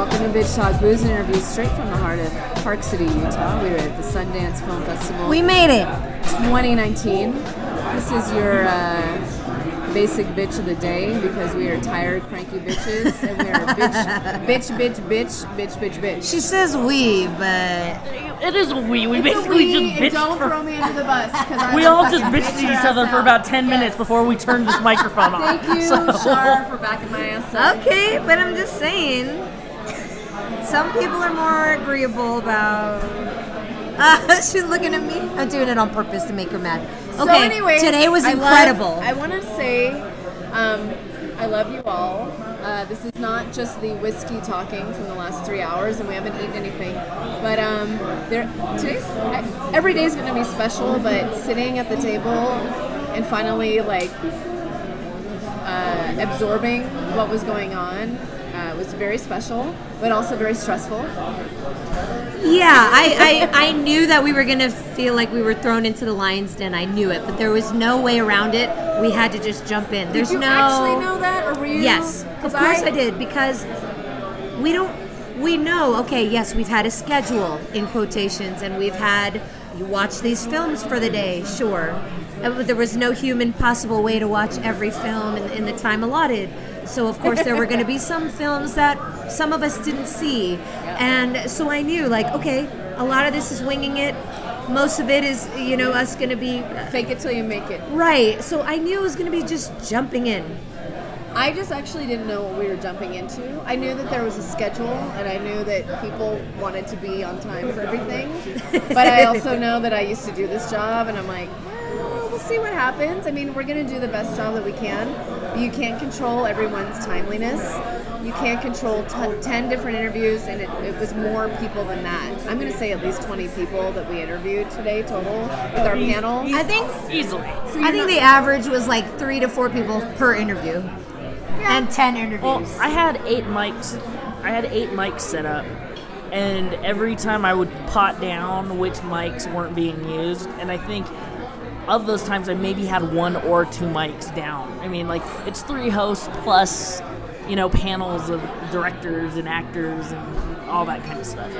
Welcome to Bitch Talk Booze and Interviews straight from the heart of Park City, Utah. We were at the Sundance Film Festival We made it. 2019. This is your uh, basic bitch of the day because we are tired, cranky bitches, and we are bitch, bitch, bitch, bitch, bitch, bitch, bitch. She says we, but It is a we. We It's a basically we, just and bitched don't for. throw me under the bus because I'm we all just bitched bitch to your each other ass for about 10 Yes. minutes before we turned this microphone on. Thank you, So- Shar, for backing my ass up. okay. But I'm just saying, some people are more agreeable about. Uh, she's looking at me. I'm doing it on purpose to make her mad. Okay. So anyway, today was I love- incredible. I want to say, um, I love you all. Uh, this is not just the whiskey talking from the last three hours, and we haven't eaten anything. But um, there, today's every day is going to be special. But sitting at the table and finally like uh, absorbing what was going on was very special, but also very stressful. Yeah, I, I, I knew that we were gonna feel like we were thrown into the lion's den. I knew it, but there was no way around it. We had to just jump in. There's Did you no. actually know that, or were you? Yes, of course I, did because we don't. We know. Okay, yes, we've had a schedule in quotations, and we've had you watch these films for the day. Sure, Uh, but there was no human possible way to watch every film in, in the time allotted. So of course there were going to be some films that some of us didn't see, and so I knew like okay, a lot of this is winging it. Most of it is you know us going to be uh, Fake it till you make it. right. So I knew it was going to be just jumping in. I just actually didn't know what we were jumping into. I knew that there was a schedule, and I knew that people wanted to be on time for everything. But I also know that I used to do this job, and I'm like, well, we'll see what happens. I mean, we're going to do the best job that we can. But you can't control everyone's timeliness. You can't control t- 10 different interviews, and it, it was more people than that. I'm going to say at least 20 people that we interviewed today total with our panels. I think Easily. I think the average was like three to four people per interview, and ten interviews. Well, I had eight mics. I had eight mics set up, and every time I would pot down which mics weren't being used, and I think of those times I maybe had one or two mics down. I mean, like it's three hosts plus, you know, panels of directors and actors and all that kind of stuff.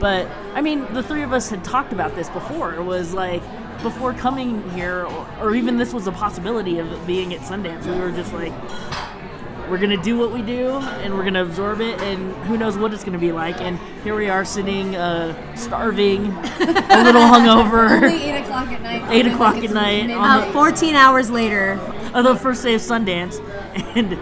But I mean, the three of us had talked about this before. It was like before coming here, or, or even this was a possibility of being at Sundance. We were just like, we're gonna do what we do and we're gonna absorb it and who knows what it's gonna be like and here we are sitting uh, starving a little hungover Only 8 o'clock at night. Eight o'clock at night uh, 14 hours later, on the first day of sundance and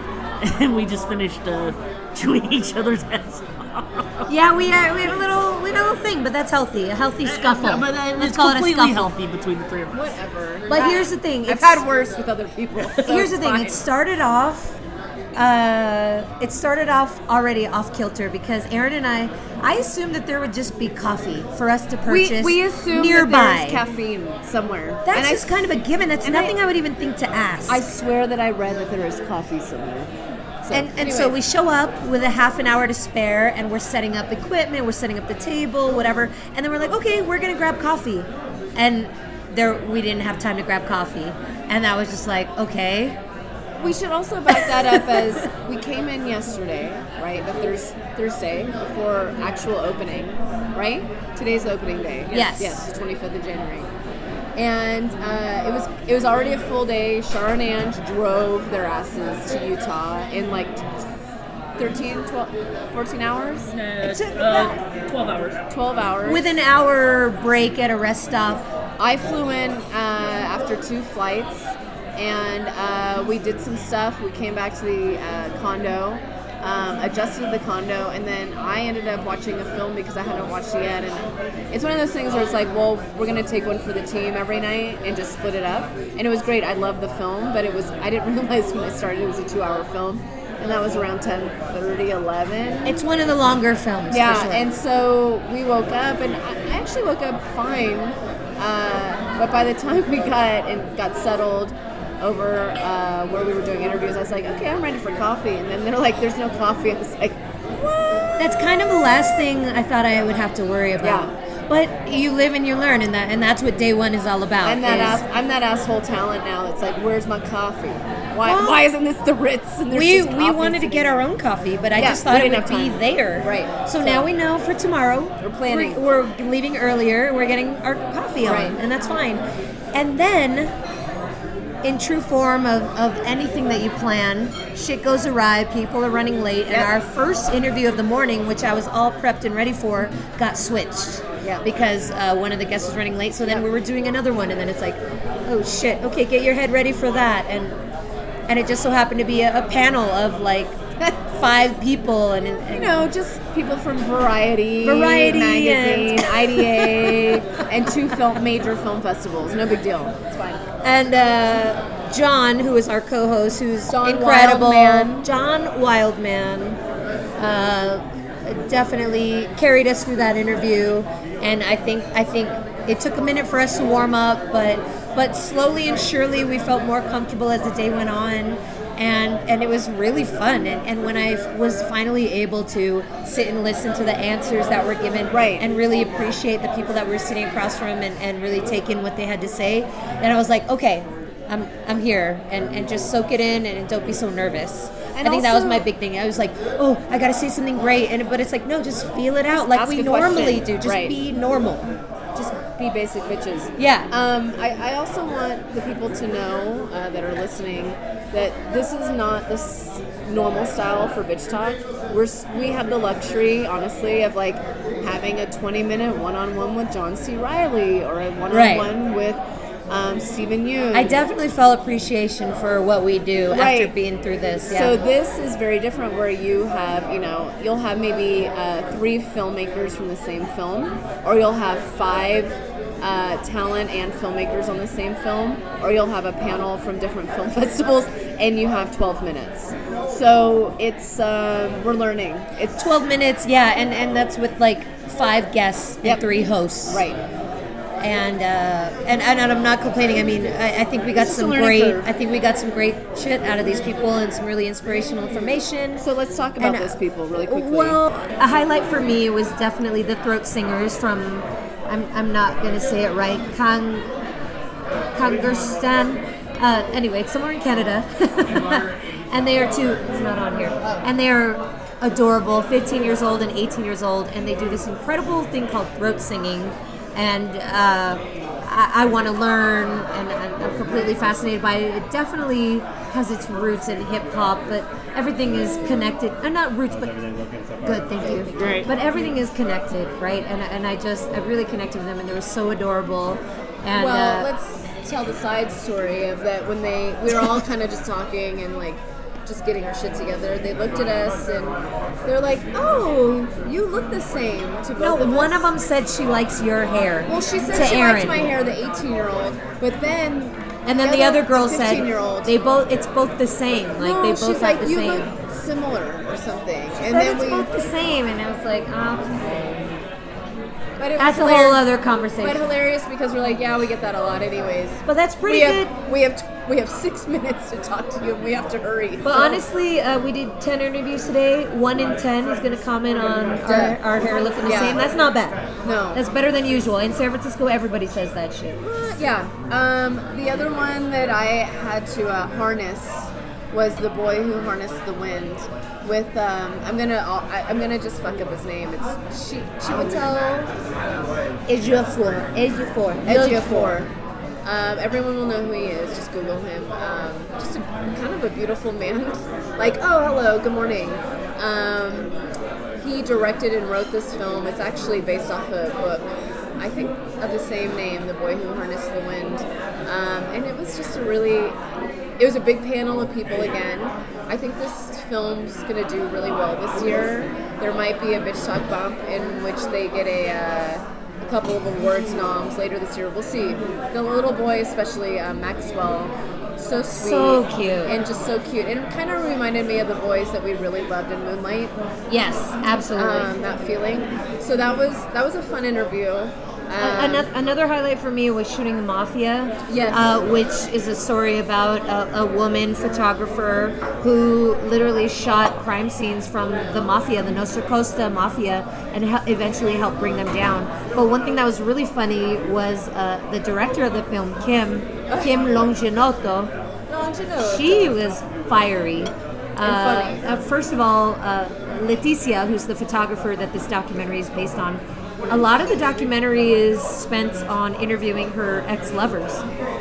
and we just finished uh, chewing each other's heads off. yeah, we had, we had a little we had a little thing, but that's healthy, a healthy scuffle. but uh, Let's it's call it a completely scuffle. healthy between the three of us Whatever. But That- here's the thing, I've it's- had worse with other people. so Here's the thing: fine. it started off. Uh, it started off already off kilter because Aaron and I, I assumed that there would just be coffee for us to purchase we assume nearby. caffeine somewhere. That's And I just kind of a given. That's and I- nothing I, would even think to ask. I swear that I read that there is coffee somewhere. So, and, and so we show up with a half an hour to spare and we're setting up equipment we're setting up the table whatever and then we're like okay we're gonna grab coffee and there we didn't have time to grab coffee and that was just like okay we should also back that up as we came in yesterday, right? The Thurs Thursday before actual opening, right? Today's opening day. Yes. Yes, the 25th of January. And uh, it was it was already a full day. Shar and Ange drove their asses to Utah in like 13, 12, 14 hours, uh, 12 hours 12 hours. with an hour break at a rest stop I flew in uh, after two flights, and uh, we did some stuff. We came back to the uh, condo, um, adjusted the condo, and then I ended up watching a film because I hadn't watched it yet. And it's one of those things where it's like, well, we're gonna take one for the team every night and just split it up. And it was great. I loved the film, but it was I didn't realize when I started it was a two-hour film, and that was around 10:30, 11. it's one of the longer films Yeah, sure. and so we woke up, and I I actually woke up fine. Uh, but by the time we got and got settled over uh, where we were doing interviews, I was like, okay, I'm ready for coffee. And then they're like, there's no coffee. I was like, what? That's kind of the last thing I thought I would have to worry about. Yeah. But you live and you learn, and that and that's what day one is all about. I'm that ass, I'm that asshole talent now. It's like, where's my coffee? Why Well, why isn't this the Ritz? And we we wanted to get our own coffee, but I Yeah, just thought it would be time. there. Right. So, So- now we know for tomorrow. We're planning. We're, we're leaving earlier. We're getting our coffee on, Right. and that's fine. And then, in true form of, of anything that you plan, shit goes awry. People are running late, and our first interview of the morning, which I was all prepped and ready for, got switched. Yeah. Because uh, one of the guests was running late, so then Yeah. we were doing another one, and then it's like, oh shit, okay, get your head ready for that, and and it just so happened to be a, a panel of like five people and, and You know, just people from Variety, Variety magazine, IDA, and two film major film festivals. No big deal. It's fine. And uh, John, who is our co-host, who's John incredible. Wildman. John Wildman uh, definitely carried us through that interview, and I think I think it took a minute for us to warm up, but but slowly and surely we felt more comfortable as the day went on. And, and it was really fun. And, and when I was finally able to sit and listen to the answers that were given, Right. and really appreciate the people that were sitting across from and, and really take in what they had to say. And I was like, okay, I'm, I'm here and, and just soak it in and don't be so nervous. And I think that was my big thing. I was like, oh, I got to say something great. And but it's like, no, just feel it out like we normally question. do. Just Right. be normal. Be basic bitches. Yeah. Um, I, I also want the people to know uh, that are listening that this is not this normal style for bitch talk. We're we have the luxury, honestly, of like having a 20 minute one on one with John C. Reilly or a one on one with um, Steven Yeun. I definitely felt appreciation for what we do after being through this. Yeah. So this is very different, where you have, you know, you'll have maybe uh, three filmmakers from the same film, or you'll have five uh, talent and filmmakers on the same film, or you'll have a panel from different film festivals, and you have 12 minutes. So it's um, we're learning. It's 12 minutes, yeah, and, and that's with like five guests and Yep. three hosts. right. And uh, and, and I'm not complaining. I mean, I, I think we got It's just a some great. curve. I think we got some great shit out of these people and some really inspirational information. So let's talk about And, uh, those people really quickly. Well, a highlight for me was definitely the throat singers from. I'm, I'm not gonna say it right. Kang, Kangerstan. Uh, anyway, it's somewhere in Canada, and they are two. It's not on here, and they are adorable. 15 years old and 18 years old, and they do this incredible thing called throat singing, and. Uh, I, I want to learn, and I'm I'm completely fascinated by it. It definitely has its roots in hip hop, but everything is connected. Uh, not roots, but good. Thank you. Great. But everything is connected, right? And and I just I really connected with them, and they were so adorable. And well, uh, let's tell the side story of that when they we were all kind of just talking and like just getting our shit together. They looked at us and they're like, "Oh, you look the same." To both no, of one us. of them said she likes your hair. Well, she said to she Aaron. liked my hair, the 18 year old, but then And then the other girl said 15 year old. they both it's both the same. Like no, they both she's have like, the you same. look similar or something. and But then it's we, both the same, and I was like, oh, okay. but it was That's a whole other conversation. But hilarious because we're like, yeah, we get that a lot, anyways. But that's pretty we good. have we have we have six minutes to talk to you, and we have to hurry. But so- honestly, uh, we did 10 interviews today. One in 10 is going to comment on our, Yeah. our hair looking the Yeah. same. That's not bad. No. That's better than usual. In San Francisco, everybody says that shit. Uh, yeah. Um, the other one that I had to uh, harness was the boy who harnessed the wind. With um, I'm gonna I, I'm gonna just fuck up his name. It's Chi- Chiwetel Ejiofor. Ejiofor. Ejiofor. Um, everyone will know who he is. Just Google him. Um, just a, kind of a beautiful man. like, oh, hello, good morning. Um, he directed and wrote this film. It's actually based off a book, I think, of the same name, The Boy Who Harnessed the Wind. Um, and it was just a really, it was a big panel of people again. I think this film's to do really well this year. There might be a bitch talk bump in which they get a. Uh, couple of awards noms later this year. We'll see. The little boy, especially uh, Maxwell, so sweet, So cute. and just so cute, and kind of reminded me of the boys that we really loved in Moonlight. Yes, absolutely. Um, that feeling. So that was that was a fun interview. Uh, another, another highlight for me was shooting the Mafia. Yes. Uh, which is a story about a, a woman photographer who literally shot crime scenes from the Mafia, the Nostra Costa Mafia, and eventually helped bring them down. But one thing that was really funny was uh, the director of the film, Kim, Kim Longinotto. She was fiery. Uh, uh, first of all, uh, Leticia, who's the photographer that this documentary is based on, a lot of the documentary is spent on interviewing her ex-lovers,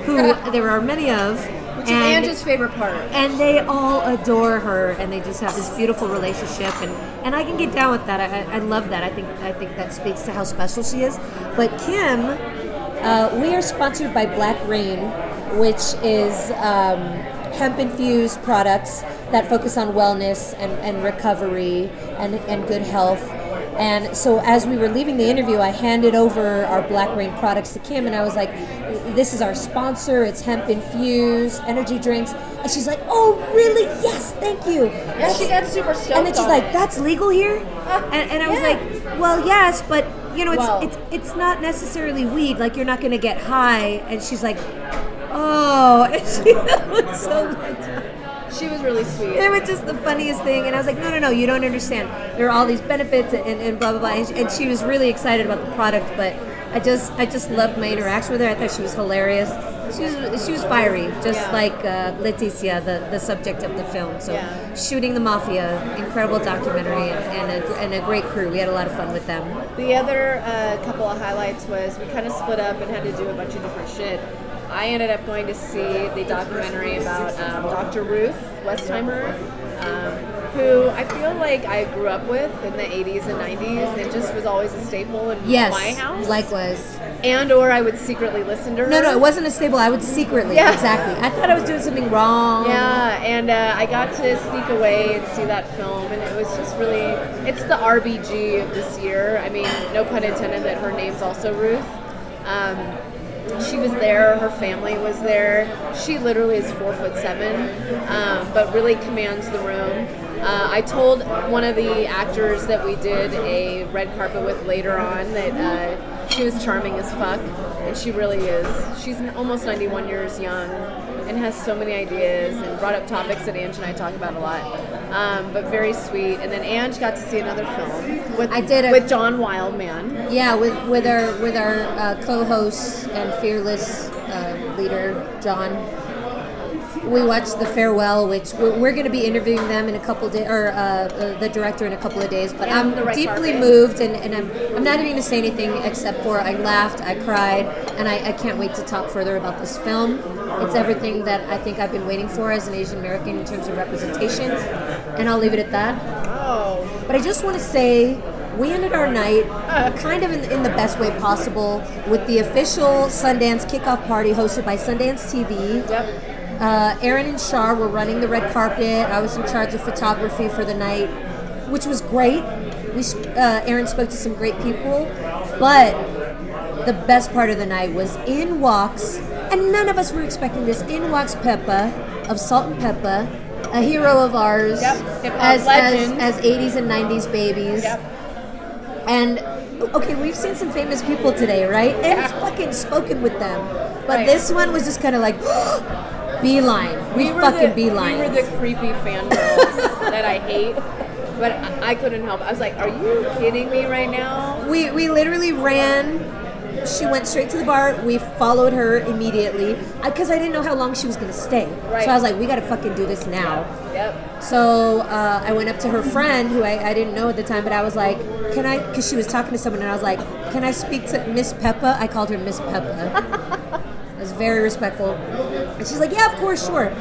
who there are many of, Which is and Angie's favorite part. and they all adore her, and they just have this beautiful relationship, and, and I can get down with that. I, I- I love that. I think I think that speaks to how special she is. But Kim, uh, we are sponsored by Black Rain, which is um, hemp infused products that focus on wellness and, and recovery and, and good health. And so, as we were leaving the interview, I handed over our Black Rain products to Kim, and I was like, "This is our sponsor. It's hemp infused energy drinks." And she's like, "Oh, really? Yes, thank you." Yeah, she got super stoked. And then she's like, it. "That's legal here," and, and I was Yeah. like, "Well, yes, but you know, it's Well. it's it's not necessarily weed. Like you're not going to get high." And she's like, "Oh," and she was so down. She was really sweet. It was just the funniest thing, and I was like, "No, no, no, you don't understand. There are all these benefits and, and, and blah blah blah." And she, and she was really excited about the product, but I just I just loved my interaction with her. I thought she was hilarious. She was she was fiery, just Yeah. like uh, Leticia, the, the subject of the film. So Yeah. shooting the mafia, incredible documentary, and, and, a, and a great crew. We had a lot of fun with them. The other uh, couple of highlights was we kind of split up and had to do a bunch of different shit. I ended up going to see the documentary about um, Dr. Ruth Westheimer, um, who I feel like I grew up with in the 80s and 90s. It just was always a staple in Yes, my house. likewise. and or I would secretly listen to her. No, no, it wasn't a staple. I would secretly. Yeah. Exactly. I thought I was doing something wrong. Yeah, and uh, I got to sneak away and see that film, and it was just really, it's the RBG of this year. I mean, no pun intended that her name's also Ruth. Um, she was there, her family was there. She literally is four foot seven, um, but really commands the room. Uh, I told one of the actors that we did a red carpet with later on that uh, she was charming as fuck, and she really is. She's almost 91 years young and has so many ideas and brought up topics that Ange and I talk about a lot. Um, but very sweet. And then Ange got to see another film with I did a- with John Wildman. Yeah, with with our with our uh, co-host and fearless uh, leader John. We watched The Farewell, which we're, we're going to be interviewing them in a couple days, or uh, uh, the director in a couple of days. But Yeah, I'm deeply carpet. moved, and, and I'm, I'm not even going to say anything except for I laughed, I cried, and I, I can't wait to talk further about this film. It's everything that I think I've been waiting for as an Asian American in terms of representation, and I'll leave it at that. Oh, But I just want to say we ended our night kind of in, in the best way possible with the official Sundance kickoff party hosted by Sundance TV. yep. Uh, Aaron and Shar were running the red carpet. I was in charge of photography for the night, which was great. We, uh, Aaron spoke to some great people, but the best part of the night was in walks, and none of us were expecting this. In walks Pepa of Salt and Pepa, a hero of ours, Yep, as, as as 80s and 90s babies. Yep. And okay, we've seen some famous people today, right? And Yeah. fucking spoken with them. But Right. this one was just kind of like beeline. We, were fucking the, beeline. We were the creepy fangirls that I hate, but I, I couldn't help. I was like, "Are you kidding me right now?" we we literally ran. She went straight to the bar. We followed her immediately because I didn't know how long she was gonna stay. Right. So I was like, we gotta fucking do this now. Yep. So uh, I went up to her friend, who I, I didn't know at the time, but I was like, "Can I?" Because she was talking to someone, and I was like, "Can I speak to Miss Pepa?" I called her Miss Pepa. Very respectful, and she's like, "Yeah, of course, sure."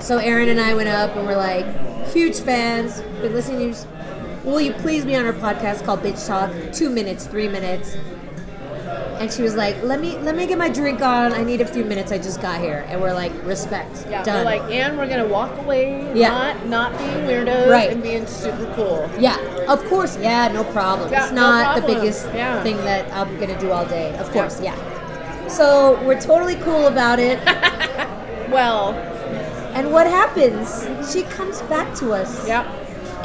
So Aaron and I went up, and we're like, huge fans. Been listening to. you. Will you please be on our podcast called Bitch Talk? Two minutes, three minutes. And she was like, "Let me let me get my drink on. I need a few minutes. I just got here." And we're like, "Respect, Yeah. done." We're like, and we're gonna walk away, Yeah. not not being weirdos Right. and being super cool. Yeah, of course. Yeah, no problem. Yeah, it's no not the biggest Yeah. thing that I'm gonna do all day. Of course, yeah. So we're totally cool about it. Well, and what happens? She comes back to us. yeah.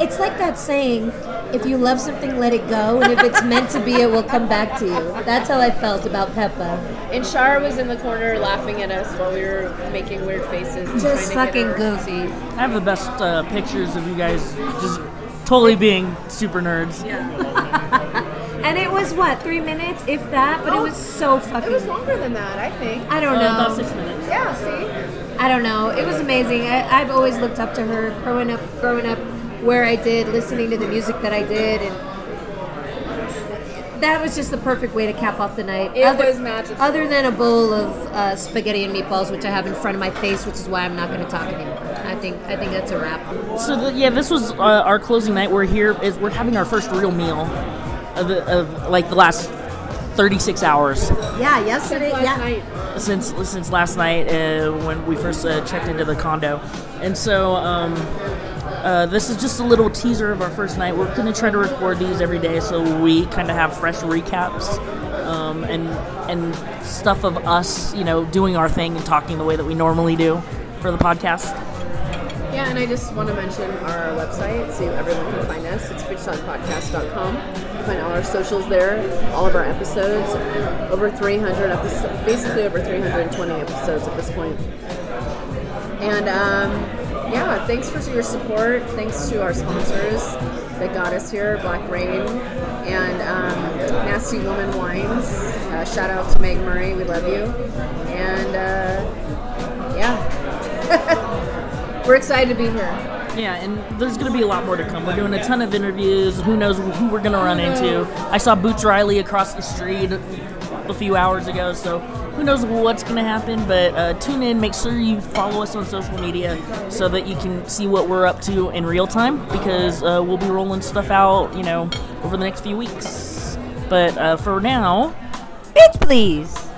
It's like that saying, if you love something, let it go, and if it's meant to be, it will come back to you. That's how I felt about Pepa. And Shar was in the corner laughing at us while we were making weird faces. Just trying to fucking goofy. I have the best uh, pictures of you guys just totally being super nerds. And it was what, three minutes, if that? But it was so fucking. It was longer than that, I think. I don't Uh, know. about six minutes. Yeah, see? I don't know. It was amazing. I, I've always looked up to her growing up, growing up where I did, listening to the music that I did, and that was just the perfect way to cap off the night. It was magical. Other than a bowl of uh, spaghetti and meatballs, which I have in front of my face, which is why I'm not going to talk anymore. I think I think that's a wrap. So the, yeah, this was uh, our closing night. We're here. Is we're having our first real meal of, of like the last 36 hours Yeah, yesterday. Last yeah. night. since since last night uh, when we first uh, checked into the condo, and so um, uh, this is just a little teaser of our first night. We're going to try to record these every day so we kind of have fresh recaps um, and and stuff of us, you know, doing our thing and talking the way that we normally do for the podcast. Yeah, and I just want to mention our website so everyone can find us. It's bitchtalkpodcast.com. You find all our socials there, all of our episodes, over 300 episodes, basically over 320 episodes at this point. And um, yeah, thanks for your support. Thanks to our sponsors that got us here, Black Rain and um, Nasty Woman Wines. Uh, shout out to Meg Murray, we love you. And uh, yeah, we're excited to be here. Yeah, and there's going to be a lot more to come. We're doing a ton of interviews. Who knows who we're going to run into? I saw Boots Riley across the street a few hours ago, so who knows what's going to happen. But uh, tune in. Make sure you follow us on social media so that you can see what we're up to in real time because uh, we'll be rolling stuff out, you know, over the next few weeks. But uh, for now, Bitch, please.